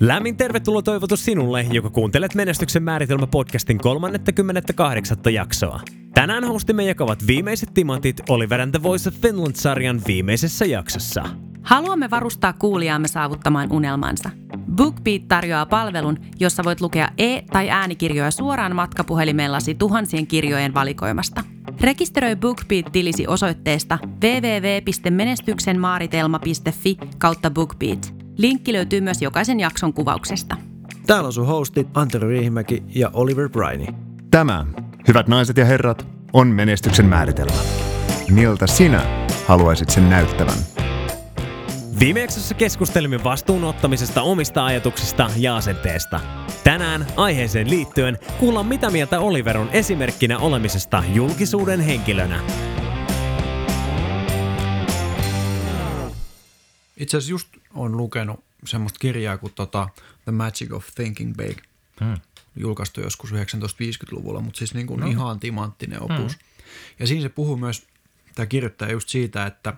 Lämmin tervetuloa toivotus sinulle, joka kuuntelet Menestyksen määritelmä podcastin 38. jaksoa. Tänään hostimme jakavat viimeiset timantit Oliver and the Voice of Finland-sarjan viimeisessä jaksossa. Haluamme varustaa kuulijaamme saavuttamaan unelmansa. BookBeat tarjoaa palvelun, jossa voit lukea e- tai äänikirjoja suoraan matkapuhelimellasi tuhansien kirjojen valikoimasta. Rekisteröi BookBeat-tilisi osoitteesta www.menestyksenmaaritelma.fi kautta BookBeat. Linkki löytyy myös jokaisen jakson kuvauksesta. Täällä on sun hostit Antero Riihimäki ja Oliver Briney. Tämä, hyvät naiset ja herrat, on menestyksen määritelmä. Miltä sinä haluaisit sen näyttävän? Viime jaksossa keskustelimme vastuun ottamisesta omista ajatuksista ja asenteesta. Tänään aiheeseen liittyen kuullaan mitä mieltä Oliver on esimerkkinä olemisesta julkisuuden henkilönä. Itse asiassa just on lukenut semmoista kirjaa kuin tota The Magic of Thinking Big. Hmm. Julkaistu joskus 1950-luvulla, mutta siis niin kuin no. ihan timanttinen opus. Hmm. Ja siinä se puhuu myös, tämä kirjoittaa just siitä, että,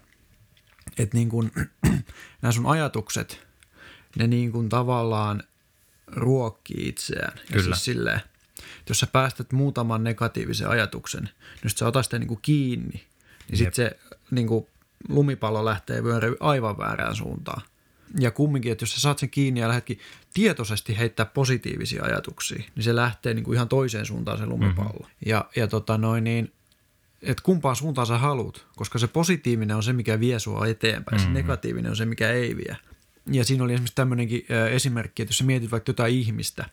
että niin kuin, nämä sun ajatukset, ne niin kuin tavallaan ruokkii itseään. Kyllä. Ja siis silleen, että jos sä päästät muutaman negatiivisen ajatuksen, niin jos sä otat sitä niin kuin kiinni, niin sitten se niin kuin lumipallo lähtee vyöryä aivan väärään suuntaan. Ja kumminkin, että jos sä saat sen kiinni ja lähdetkin tietoisesti heittää positiivisia ajatuksia, niin se lähtee niin kuin ihan toiseen suuntaan se lumipallo. Mm-hmm. Ja, ja tota noin niin, että kumpaan suuntaan sä haluat, koska se positiivinen on se, mikä vie sua eteenpäin, mm-hmm. se negatiivinen on se, mikä ei vie. Ja siinä oli esimerkiksi tämmöinenkin esimerkki, että jos sä mietit vaikka jotain ihmistä,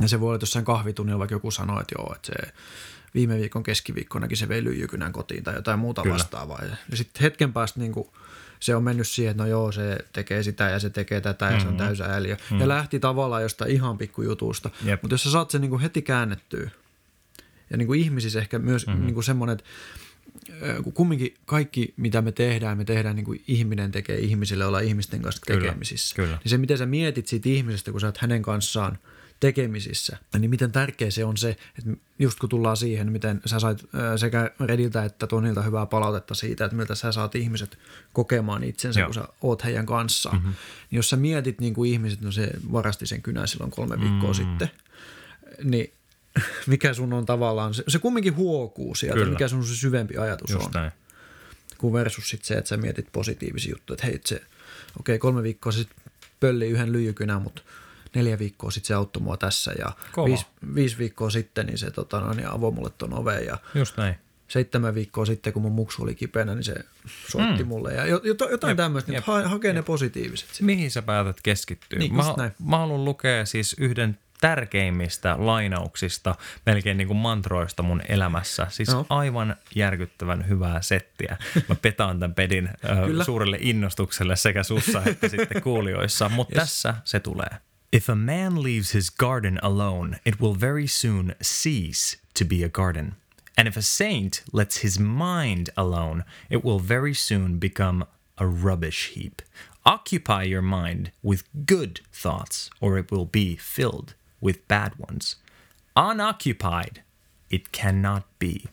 ja se voi olla, että jossain kahvitunnilla vaikka joku sanoo, että joo, että se viime viikon keskiviikkonakin se vei lyijykynän kotiin tai jotain muuta Kyllä. vastaavaa. Ja, ja sitten hetken päästä niin kuin, se on mennyt siihen, että no joo, se tekee sitä ja se tekee tätä ja mm-hmm. se on mm-hmm. täysä ääliö. Mm-hmm. Ja lähti tavallaan jostain ihan pikkujutusta. Mutta jos sä saat sen niin kuin heti käännettyä, ja niin kuin ihmisissä ehkä myös mm-hmm. niin kuin semmoinen, että kumminkin kaikki, mitä me tehdään, me tehdään niin kuin ihminen tekee ihmisille olla ihmisten kanssa tekemisissä. Kyllä, kyllä. Niin se, miten sä mietit siitä ihmisestä, kun sä oot hänen kanssaan – tekemisissä, niin miten tärkeä se on se, että just kun tullaan siihen, miten sä sait sekä Rediltä että Tonilta hyvää palautetta siitä, että miltä sä saat ihmiset kokemaan itsensä, Joo. kun sä oot heidän kanssaan. Mm-hmm. Niin jos sä mietit niin kuin ihmiset, no se varasti sen kynän silloin kolme viikkoa mm-hmm. sitten, niin mikä sun on tavallaan, se, se kumminkin huokuu sieltä, Kyllä. mikä sun se syvempi ajatus Just on. Näin. Kun versus sit se, että sä mietit positiivisia juttuja, että hei, se, okei, okay, kolme viikkoa sitten pölli yhden lyijykynän, mutta neljä viikkoa sitten se auttoi mua tässä ja viisi, viisi, viikkoa sitten niin se tota, no, niin avoi mulle ton oveen ja Just näin. seitsemän viikkoa sitten, kun mun muksu oli kipeänä, niin se soitti mm. mulle ja jotain, jotain tämmöistä, niin ha, hakee ne positiiviset. Sitten. Mihin sä päätät keskittyä? Niin, mä, näin. mä haluan lukea siis yhden tärkeimmistä lainauksista, melkein niin kuin mantroista mun elämässä. Siis no. aivan järkyttävän hyvää settiä. Mä petaan tämän pedin äh, suurelle innostukselle sekä sussa että sitten kuulijoissa, mutta yes. tässä se tulee. If a man leaves his garden alone, it will very soon cease to be a garden. And if a saint lets his mind alone, it will very soon become a rubbish heap. Occupy your mind with good thoughts, or it will be filled with bad ones. Unoccupied, it cannot be.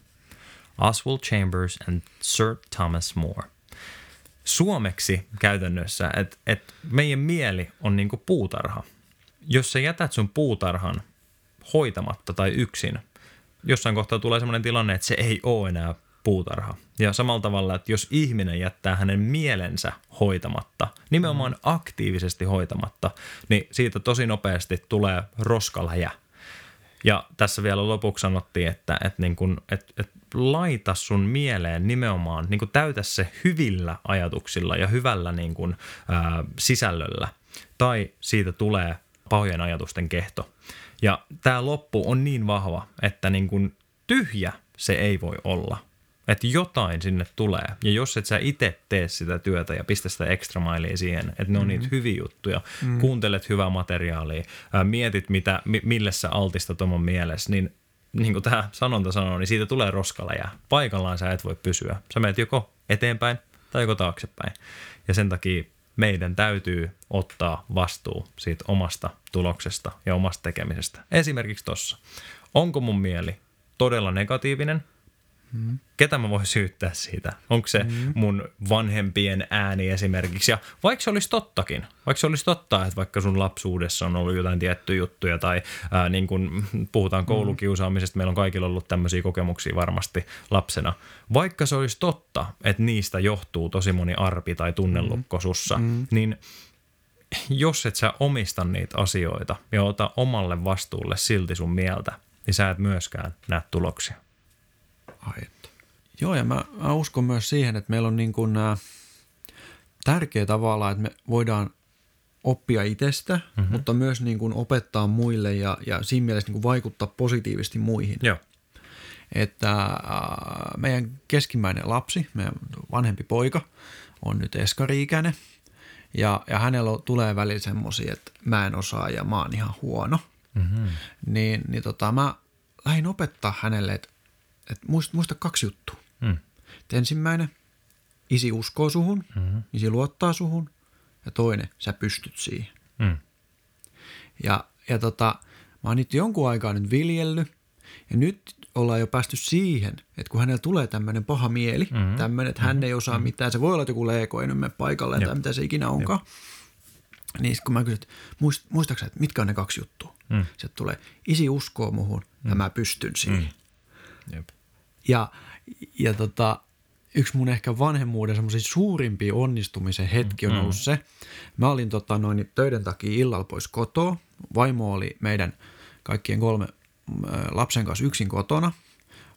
Oswald Chambers and Sir Thomas More. Suomeksi käytännössä, että et meidän mieli on niinku puutarha – jos sä jätät sun puutarhan hoitamatta tai yksin, jossain kohtaa tulee sellainen tilanne, että se ei ole enää puutarha. Ja samalla tavalla, että jos ihminen jättää hänen mielensä hoitamatta, nimenomaan mm. aktiivisesti hoitamatta, niin siitä tosi nopeasti tulee roskaläjä. Ja tässä vielä lopuksi sanottiin, että, että, niin kun, että, että laita sun mieleen nimenomaan, niin kun täytä se hyvillä ajatuksilla ja hyvällä niin kun, ää, sisällöllä. Tai siitä tulee pahojen ajatusten kehto. Ja tämä loppu on niin vahva, että niin kuin tyhjä se ei voi olla. Että jotain sinne tulee. Ja jos et sä itse tee sitä työtä ja pistä sitä extra mailia siihen, että ne on mm niitä hyviä juttuja, mm kuuntelet hyvää materiaalia, ää, mietit, mitä, mille sä altistat oman mielessä, niin niin kuin tämä sanonta sanoo, niin siitä tulee roskaleja. Paikallaan sä et voi pysyä. Sä menet joko eteenpäin tai joko taaksepäin. Ja sen takia meidän täytyy ottaa vastuu siitä omasta tuloksesta ja omasta tekemisestä. Esimerkiksi tuossa. Onko mun mieli todella negatiivinen Mm. Ketä mä voin syyttää siitä? Onko se mm. mun vanhempien ääni esimerkiksi? Ja vaikka se olisi tottakin, vaikka se olisi totta, että vaikka sun lapsuudessa on ollut jotain tiettyjä juttuja tai ää, niin kun puhutaan koulukiusaamisesta, meillä on kaikilla ollut tämmöisiä kokemuksia varmasti lapsena. Vaikka se olisi totta, että niistä johtuu tosi moni arpi tai tunnelukko sussa, mm. niin jos et sä omista niitä asioita ja ota omalle vastuulle silti sun mieltä, niin sä et myöskään näe tuloksia. Ai että. Joo, ja mä, mä uskon myös siihen, että meillä on niin kuin, ä, tärkeä tavalla, että me voidaan oppia itsestä, mm-hmm. mutta myös niin kuin opettaa muille ja, ja siinä mielessä niin kuin vaikuttaa positiivisesti muihin. Joo. Että äh, meidän keskimmäinen lapsi, meidän vanhempi poika, on nyt eskariikäinen ja, ja hänellä tulee välillä semmoisia, että mä en osaa ja mä oon ihan huono. Mm-hmm. Niin, niin tota, mä lähdin opettaa hänelle, että että muista, muista kaksi juttua. Mm. Et ensimmäinen, isi uskoo suhun, mm-hmm. isi luottaa suhun ja toinen, sä pystyt siihen. Mm. Ja, ja tota, mä oon nyt jonkun aikaa nyt viljellyt ja nyt ollaan jo päästy siihen, että kun hänellä tulee tämmöinen paha mieli, mm-hmm. tämmöinen, että hän mm-hmm. ei osaa mm-hmm. mitään, se voi olla, että joku leeko ei nyt mene paikalle Jep. tai mitä se ikinä onkaan. Jep. Niin kun mä kysyn, että muist, että mitkä on ne kaksi juttua? Mm. Se tulee, isi uskoo muhun mm. ja mä pystyn siihen. Mm. Jep. Ja, ja tota, yksi mun ehkä vanhemmuuden semmoisia suurimpia onnistumisen hetki on mm. ollut se. Mä olin tota, noin töiden takia illalla pois kotoa. Vaimo oli meidän kaikkien kolme lapsen kanssa yksin kotona.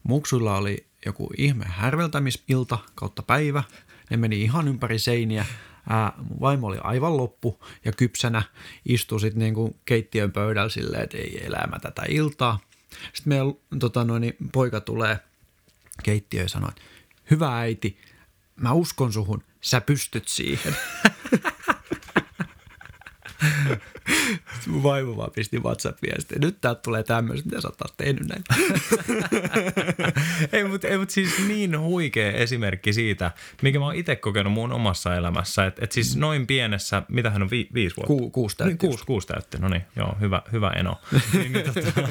Muksuilla oli joku ihme härveltämisilta kautta päivä. Ne meni ihan ympäri seiniä. Ää, mun vaimo oli aivan loppu ja kypsänä istui sitten niinku keittiön pöydällä silleen, että ei elämä tätä iltaa. Sitten meidän tota, noin, poika tulee – keittiöön ja sanoin, hyvä äiti, mä uskon suhun, sä pystyt siihen. Mun vaimo vaan pisti WhatsApp-viestiä. Nyt täältä tulee tämmöistä, mitä sä oot tehnyt näin. ei, mutta ei, mut siis niin huikea esimerkki siitä, mikä mä oon itse kokenut mun omassa elämässä. Että et siis noin pienessä, mitä hän on, vi, viisi vuotta? Ku, kuusi täytti. Niin, kuusi, kuusi täytti, no niin, joo, hyvä, hyvä eno. niin, niin, tota,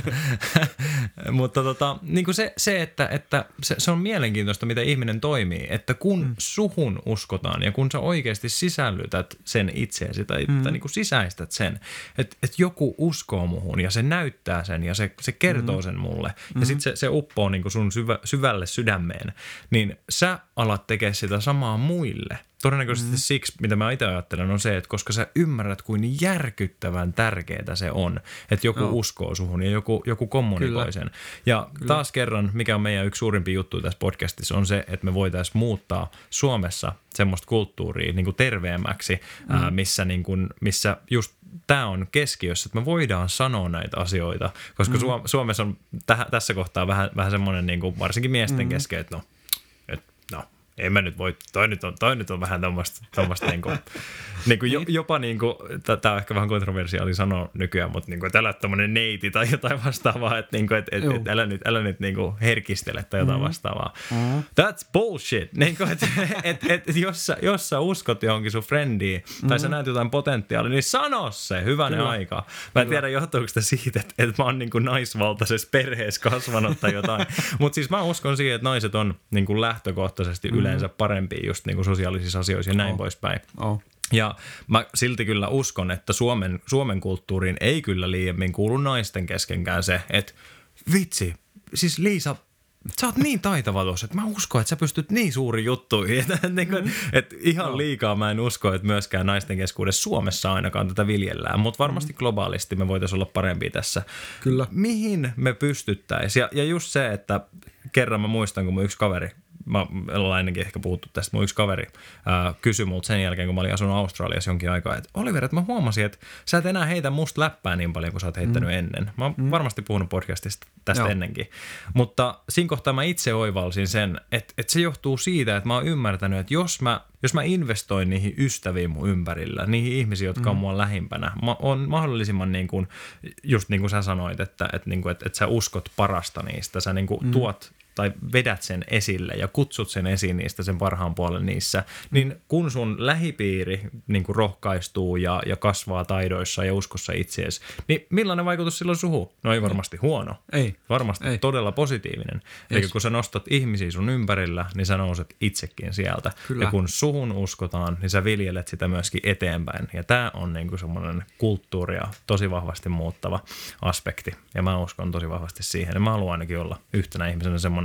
mutta tota, niin kuin se, se, että, että se, se on mielenkiintoista, miten ihminen toimii. Että kun mm. suhun uskotaan ja kun sä oikeasti sisällytät sen itseesi tai, mm. tai niin kuin sisäistät sen, että et joku uskoo muhun ja se näyttää sen ja se, se kertoo mm. sen mulle mm-hmm. ja sitten se, se uppoo niin kuin sun syvä, syvälle sydämeen, niin sä alat tekemään sitä samaa muille. Todennäköisesti mm. siksi, mitä mä itse ajattelen, on se, että koska sä ymmärrät, kuin järkyttävän tärkeää se on, että joku no. uskoo suhun ja joku, joku kommunikoi Kyllä. sen. Ja Kyllä. taas kerran, mikä on meidän yksi suurimpia juttu tässä podcastissa, on se, että me voitaisiin muuttaa Suomessa semmoista kulttuuria niin kuin terveemmäksi, mm. ää, missä, niin kuin, missä just tämä on keskiössä, että me voidaan sanoa näitä asioita, koska mm. Suomessa on täh, tässä kohtaa vähän, vähän semmoinen niin kuin varsinkin miesten mm. kesken, että no, että no, en mä nyt voi, toi nyt on, toi nyt on vähän tämmöistä niin kuin, niin kuin niin. jopa niin kuin, tämä on ehkä vähän kontroversiaali sanoa nykyään, mutta niin kuin, että älä tämmöinen neiti tai jotain vastaavaa, että, niin kuin, että, että, että älä nyt, älä nyt niin kuin herkistele tai jotain mm. vastaavaa. Mm. That's bullshit. Niin kuin, että, että, että, jos, sä, jos sä uskot johonkin sun frendiin mm. tai sä mm. näet jotain potentiaalia, niin sano se, hyvänä Kyllä. aika. Mä en Kyllä. tiedä, johtuuko sitä siitä, että, että mä oon niin kuin naisvaltaisessa perheessä kasvanut tai jotain. mutta siis mä uskon siihen, että naiset on niin kuin lähtökohtaisesti mm. yleensä parempia just niin kuin sosiaalisissa asioissa ja näin oh. poispäin. Oh. Ja mä silti kyllä uskon, että Suomen, Suomen kulttuuriin ei kyllä liiemmin kuulu naisten keskenkään se, että vitsi, siis Liisa, sä oot niin taitava tuossa, että mä uskon, että sä pystyt niin suuri juttuihin. Että, niin kuin, mm. että ihan liikaa mä en usko, että myöskään naisten keskuudessa Suomessa ainakaan tätä viljellään, mutta varmasti mm. globaalisti me voitaisiin olla parempi tässä. Kyllä. Mihin me pystyttäisiin? Ja, ja just se, että kerran mä muistan, kun mun yksi kaveri mä ollaan ennenkin ehkä puhuttu tästä, mun yksi kaveri ää, kysyi multa sen jälkeen, kun mä olin asunut Australiassa jonkin aikaa, että Oliver, että mä huomasin, että sä et enää heitä musta läppää niin paljon kuin sä oot heittänyt mm. ennen. Mä oon mm. varmasti puhunut podcastista tästä Joo. ennenkin. Mutta siinä kohtaa mä itse oivalsin sen, että, että se johtuu siitä, että mä oon ymmärtänyt, että jos mä, jos mä investoin niihin ystäviin mun ympärillä, niihin ihmisiin, jotka mm. on mua lähimpänä, mä on mahdollisimman niin kuin, just niin kuin sä sanoit, että, että, niin kuin, että, että sä uskot parasta niistä, sä niin kuin mm. tuot tai vedät sen esille ja kutsut sen esiin niistä sen parhaan puolen niissä, niin kun sun lähipiiri niin kuin rohkaistuu ja, ja kasvaa taidoissa ja uskossa itseesi, niin millainen vaikutus silloin suhu? No ei varmasti huono. Ei. Varmasti ei. todella positiivinen. Eli kun sä nostat ihmisiä sun ympärillä, niin sä nouset itsekin sieltä. Kyllä. Ja kun suhun uskotaan, niin sä viljelet sitä myöskin eteenpäin. Ja tämä on niin kuin semmoinen kulttuuria tosi vahvasti muuttava aspekti. Ja mä uskon tosi vahvasti siihen. Ja mä haluan ainakin olla yhtenä ihmisenä semmoinen,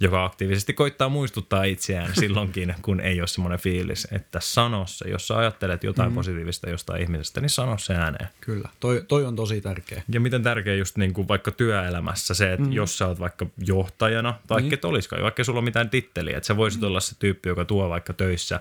joka aktiivisesti koittaa muistuttaa itseään silloinkin, kun ei ole semmoinen fiilis, että sano se. Jos sä ajattelet jotain mm. positiivista jostain ihmisestä, niin sano se ääneen. Kyllä, toi, toi on tosi tärkeä. Ja miten tärkeä just niin kuin vaikka työelämässä se, että mm. jos sä oot vaikka johtajana, tai niin. et olisikaan, vaikka sulla on mitään titteliä, että sä voisit mm. olla se tyyppi, joka tuo vaikka töissä.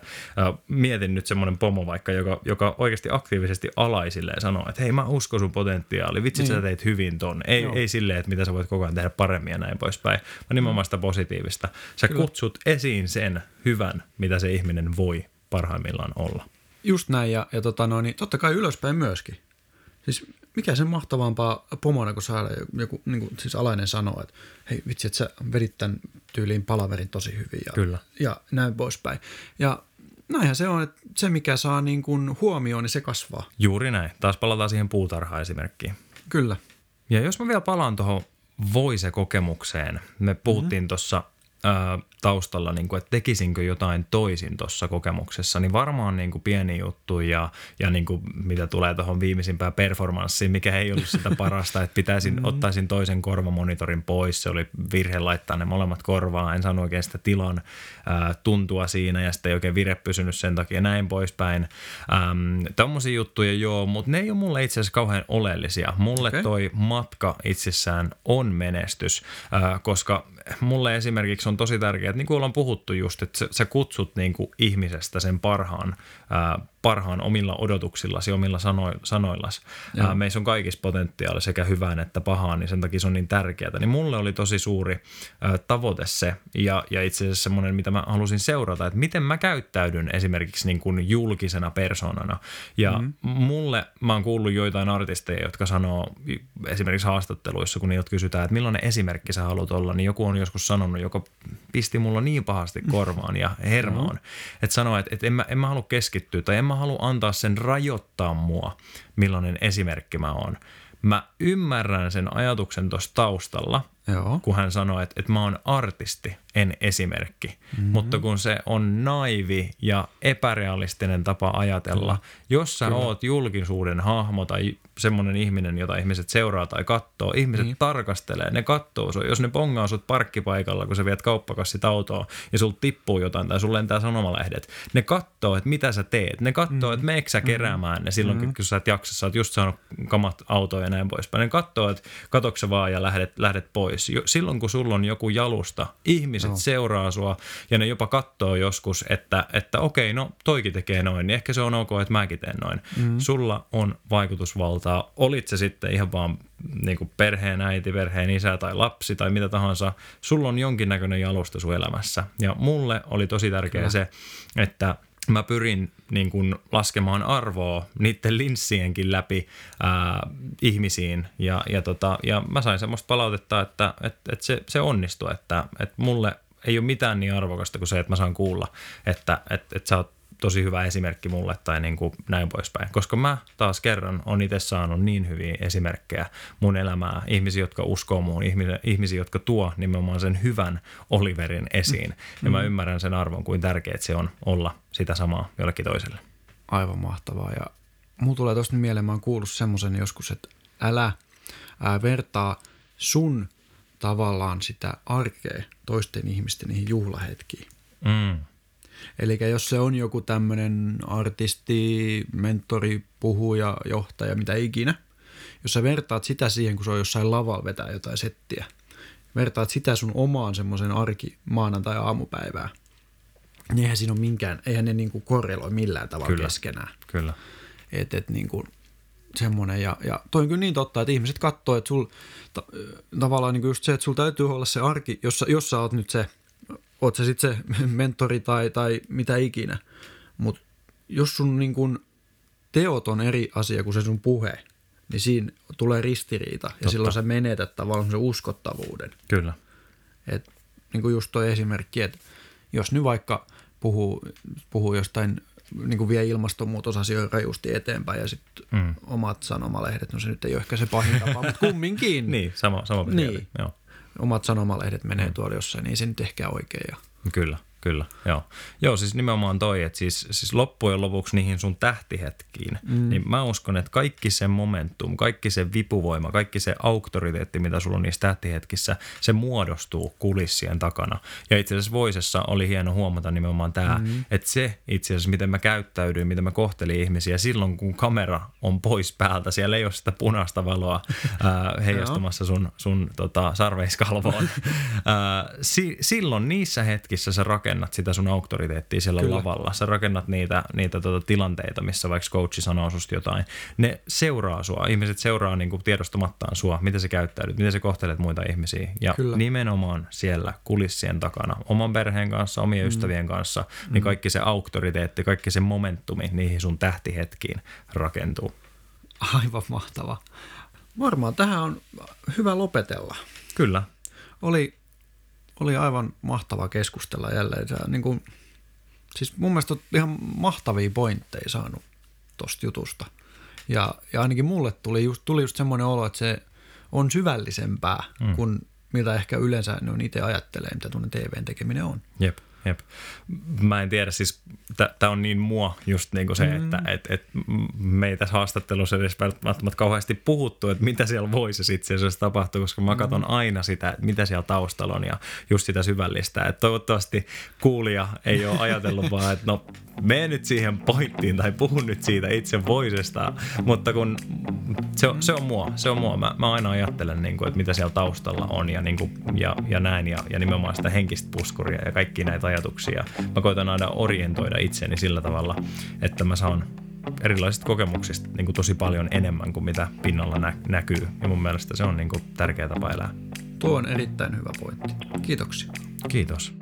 Mietin nyt semmoinen pomo vaikka, joka, joka oikeasti aktiivisesti alaisille sanoo, että hei mä uskon sun potentiaali, vitsi niin. sä teit hyvin ton. Ei, ei silleen, että mitä sä voit koko ajan tehdä paremmin ja näin poispäin, vaan nimenomaan sitä positiivista. Sä Kyllä. kutsut esiin sen hyvän, mitä se ihminen voi parhaimmillaan olla. Just näin, ja, ja tota no, niin totta kai ylöspäin myöskin. Siis mikä sen mahtavampaa pomona, kun saada joku niin kuin, siis alainen sanoo, että hei vitsi, että sä vedit tämän tyyliin palaverin tosi hyvin ja, Kyllä. ja näin poispäin. Ja näinhän se on, että se mikä saa niin kuin huomioon, niin se kasvaa. Juuri näin. Taas palataan siihen puutarha-esimerkkiin. Kyllä. Ja jos mä vielä palaan tuohon voise-kokemukseen. Me puhuttiin mm-hmm. tuossa taustalla, niin kuin, että tekisinkö jotain toisin tuossa kokemuksessa, niin varmaan niin kuin pieni juttu ja, ja niin kuin, mitä tulee tuohon viimeisimpään performanssiin, mikä ei ollut sitä parasta, että pitäisin, mm-hmm. ottaisin toisen korvamonitorin pois, se oli virhe laittaa ne molemmat korvaan, en saanut oikein sitä tilan ää, tuntua siinä ja sitten ei oikein vire pysynyt sen takia näin poispäin. Ähm, Tuommoisia juttuja joo, mutta ne ei ole mulle itse asiassa kauhean oleellisia. Mulle okay. toi matka itsessään on menestys, ää, koska mulle esimerkiksi on tosi tärkeää, että niin kuin ollaan puhuttu just, että sä, kutsut niin kuin ihmisestä sen parhaan ää, parhaan omilla odotuksillasi, omilla sano, sanoillasi. Ää, meissä on kaikissa potentiaali sekä hyvään että pahaan, niin sen takia se on niin tärkeää. Niin mulle oli tosi suuri ää, tavoite se, ja, ja itse asiassa semmoinen, mitä mä halusin seurata, että miten mä käyttäydyn esimerkiksi niin kuin julkisena persoonana. Ja mm-hmm. mulle, mä oon kuullut joitain artisteja, jotka sanoo esimerkiksi haastatteluissa, kun niiltä kysytään, että millainen esimerkki sä haluat olla, niin joku on joskus sanonut, joka pisti mulla niin pahasti korvaan ja hermoon, mm-hmm. että sanoo, että, että en, mä, en mä halua keskittyä tai en mä halua antaa sen rajoittaa mua, millainen esimerkki mä oon. Mä ymmärrän sen ajatuksen tuossa taustalla, Joo. kun hän sanoi, että, että mä oon artisti en esimerkki. Mm-hmm. Mutta kun se on naivi ja epärealistinen tapa ajatella, Kyllä. jos sä Kyllä. oot julkisuuden hahmo tai semmoinen ihminen, jota ihmiset seuraa tai katsoo, ihmiset niin. tarkastelee, ne katsoo sua. Jos ne pongaa sut parkkipaikalla, kun sä viet kauppakassit autoa ja sul tippuu jotain tai sulle lentää sanomalehdet, ne katsoo, että mitä sä teet. Ne katsoo, mm. että meekö sä mm-hmm. keräämään ne silloin, mm. kun sä et jaksa, sä oot just saanut kamat autoa ja näin poispäin. Ne katsoo, että katokse vaan ja lähdet, lähdet pois. Silloin, kun sulla on joku jalusta, ihmiset ihmiset no. seuraa sua ja ne jopa katsoo joskus, että, että okei, no toikin tekee noin, niin ehkä se on ok, että mäkin teen noin. Mm. Sulla on vaikutusvaltaa, olit se sitten ihan vaan niin kuin perheen äiti, perheen isä tai lapsi tai mitä tahansa, sulla on jonkinnäköinen jalusta sun elämässä. Ja mulle oli tosi tärkeää se, että mä pyrin niin kuin laskemaan arvoa niiden linssienkin läpi ää, ihmisiin. Ja, ja, tota, ja mä sain semmoista palautetta, että, että, että se, se onnistui, että, että mulle ei ole mitään niin arvokasta kuin se, että mä saan kuulla, että, että, että sä oot tosi hyvä esimerkki mulle tai niin kuin näin poispäin. Koska mä taas kerran on itse saanut niin hyviä esimerkkejä mun elämää, ihmisiä, jotka uskoo muun, ihmisiä, jotka tuo nimenomaan sen hyvän Oliverin esiin. Ja mä mm. ymmärrän sen arvon, kuin tärkeää se on olla sitä samaa jollekin toiselle. Aivan mahtavaa. Ja mulla tulee tosta mieleen, mä oon kuullut semmoisen joskus, että älä ää, vertaa sun tavallaan sitä arkea toisten ihmisten niihin juhlahetkiin. Mm. Eli jos se on joku tämmöinen artisti, mentori, puhuja, johtaja, mitä ikinä, jos sä vertaat sitä siihen, kun se on jossain lavalla vetää jotain settiä, vertaat sitä sun omaan semmoisen arki maanantai aamupäivää, niin eihän siinä ole minkään, eihän ne niinku korreloi millään tavalla kyllä, keskenään. Kyllä. Et, et niinku, semmoinen, ja, ja toi on kyllä niin totta, että ihmiset katsoo, että sul, ta, tavallaan niin just se, että sulla täytyy olla se arki, jos, jos sä oot nyt se oot se sitten se mentori tai, tai mitä ikinä. Mutta jos sun niin kun teot on eri asia kuin se sun puhe, niin siinä tulee ristiriita. Totta. Ja silloin sä menetät tavallaan sen uskottavuuden. Kyllä. Et niin kuin just toi esimerkki, että jos nyt vaikka puhuu, puhuu jostain niin kuin vie ilmastonmuutosasioita rajusti eteenpäin ja sitten mm. omat sanomalehdet, no se nyt ei ole ehkä se pahin tapa, mutta kumminkin. niin, sama, sama niin. Joo. Omat sanomalehdet menee tuolla jossain, niin se nyt ehkä oikein. Ja... Kyllä. Kyllä, joo. Joo, siis nimenomaan toi, että siis, siis loppujen lopuksi niihin sun tähtihetkiin, mm. niin mä uskon, että kaikki se momentum, kaikki se vipuvoima, kaikki se auktoriteetti, mitä sulla on niissä tähtihetkissä, se muodostuu kulissien takana. Ja itse asiassa Voisessa oli hieno huomata nimenomaan tämä, mm. että se itse asiassa, miten mä käyttäydyin, miten mä kohtelin ihmisiä silloin, kun kamera on pois päältä, siellä ei ole sitä punaista valoa ää, heijastumassa sun, sun tota, sarveiskalvoon. ää, si, silloin niissä hetkissä se rakennus rakennat sitä sun auktoriteettia siellä Kyllä. lavalla. Sä rakennat niitä, niitä tota tilanteita, missä vaikka coachi sanoo susta jotain. Ne seuraa sua. Ihmiset seuraa niin kuin tiedostamattaan sua, miten sä käyttäydyt, miten sä kohtelet muita ihmisiä. Ja Kyllä. nimenomaan siellä kulissien takana, oman perheen kanssa, omien mm. ystävien kanssa, niin mm. kaikki se auktoriteetti, kaikki se momentumi niihin sun tähtihetkiin rakentuu. Aivan mahtava. Varmaan tähän on hyvä lopetella. Kyllä. Oli oli aivan mahtava keskustella jälleen. Sä, niin kuin, siis mun mielestä ihan mahtavia pointteja saanut tosta jutusta. Ja, ja ainakin mulle tuli just, tuli just semmoinen olo, että se on syvällisempää mm. kuin mitä ehkä yleensä ne on itse ajattelee, mitä tuonne TVn tekeminen on. Jep. Jep. Mä en tiedä, siis tämä on niin mua just niin kuin se, mm. että et, et me ei tässä haastattelussa edes välttämättä kauheasti puhuttu, että mitä siellä voisi itse asiassa tapahtua, koska mä katson mm. aina sitä, että mitä siellä taustalla on ja just sitä syvällistä. Että toivottavasti kuulija ei ole ajatellut vaan, että no mene nyt siihen pointtiin tai puhu nyt siitä itse voisesta, mutta kun se on, se on mua, se on mua. Mä, mä aina ajattelen, niin kuin, että mitä siellä taustalla on ja, niin kuin, ja, ja näin ja, ja nimenomaan sitä henkistä puskuria ja kaikki näitä ajatuksia. Mä koitan aina orientoida itseni sillä tavalla, että mä saan erilaisista kokemuksista niin kuin tosi paljon enemmän kuin mitä pinnalla nä- näkyy. Ja mun mielestä se on niin kuin tärkeä tapa elää. Tuo on erittäin hyvä pointti. Kiitoksia. Kiitos.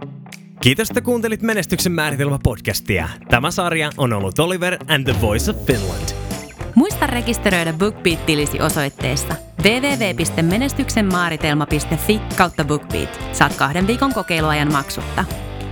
Kiitos, että kuuntelit Menestyksen määritelmä podcastia. Tämä sarja on ollut Oliver and the Voice of Finland. Muista rekisteröidä BookBeat-tilisi osoitteessa www.menestyksenmaaritelma.fi kautta BookBeat. Saat kahden viikon kokeiluajan maksutta.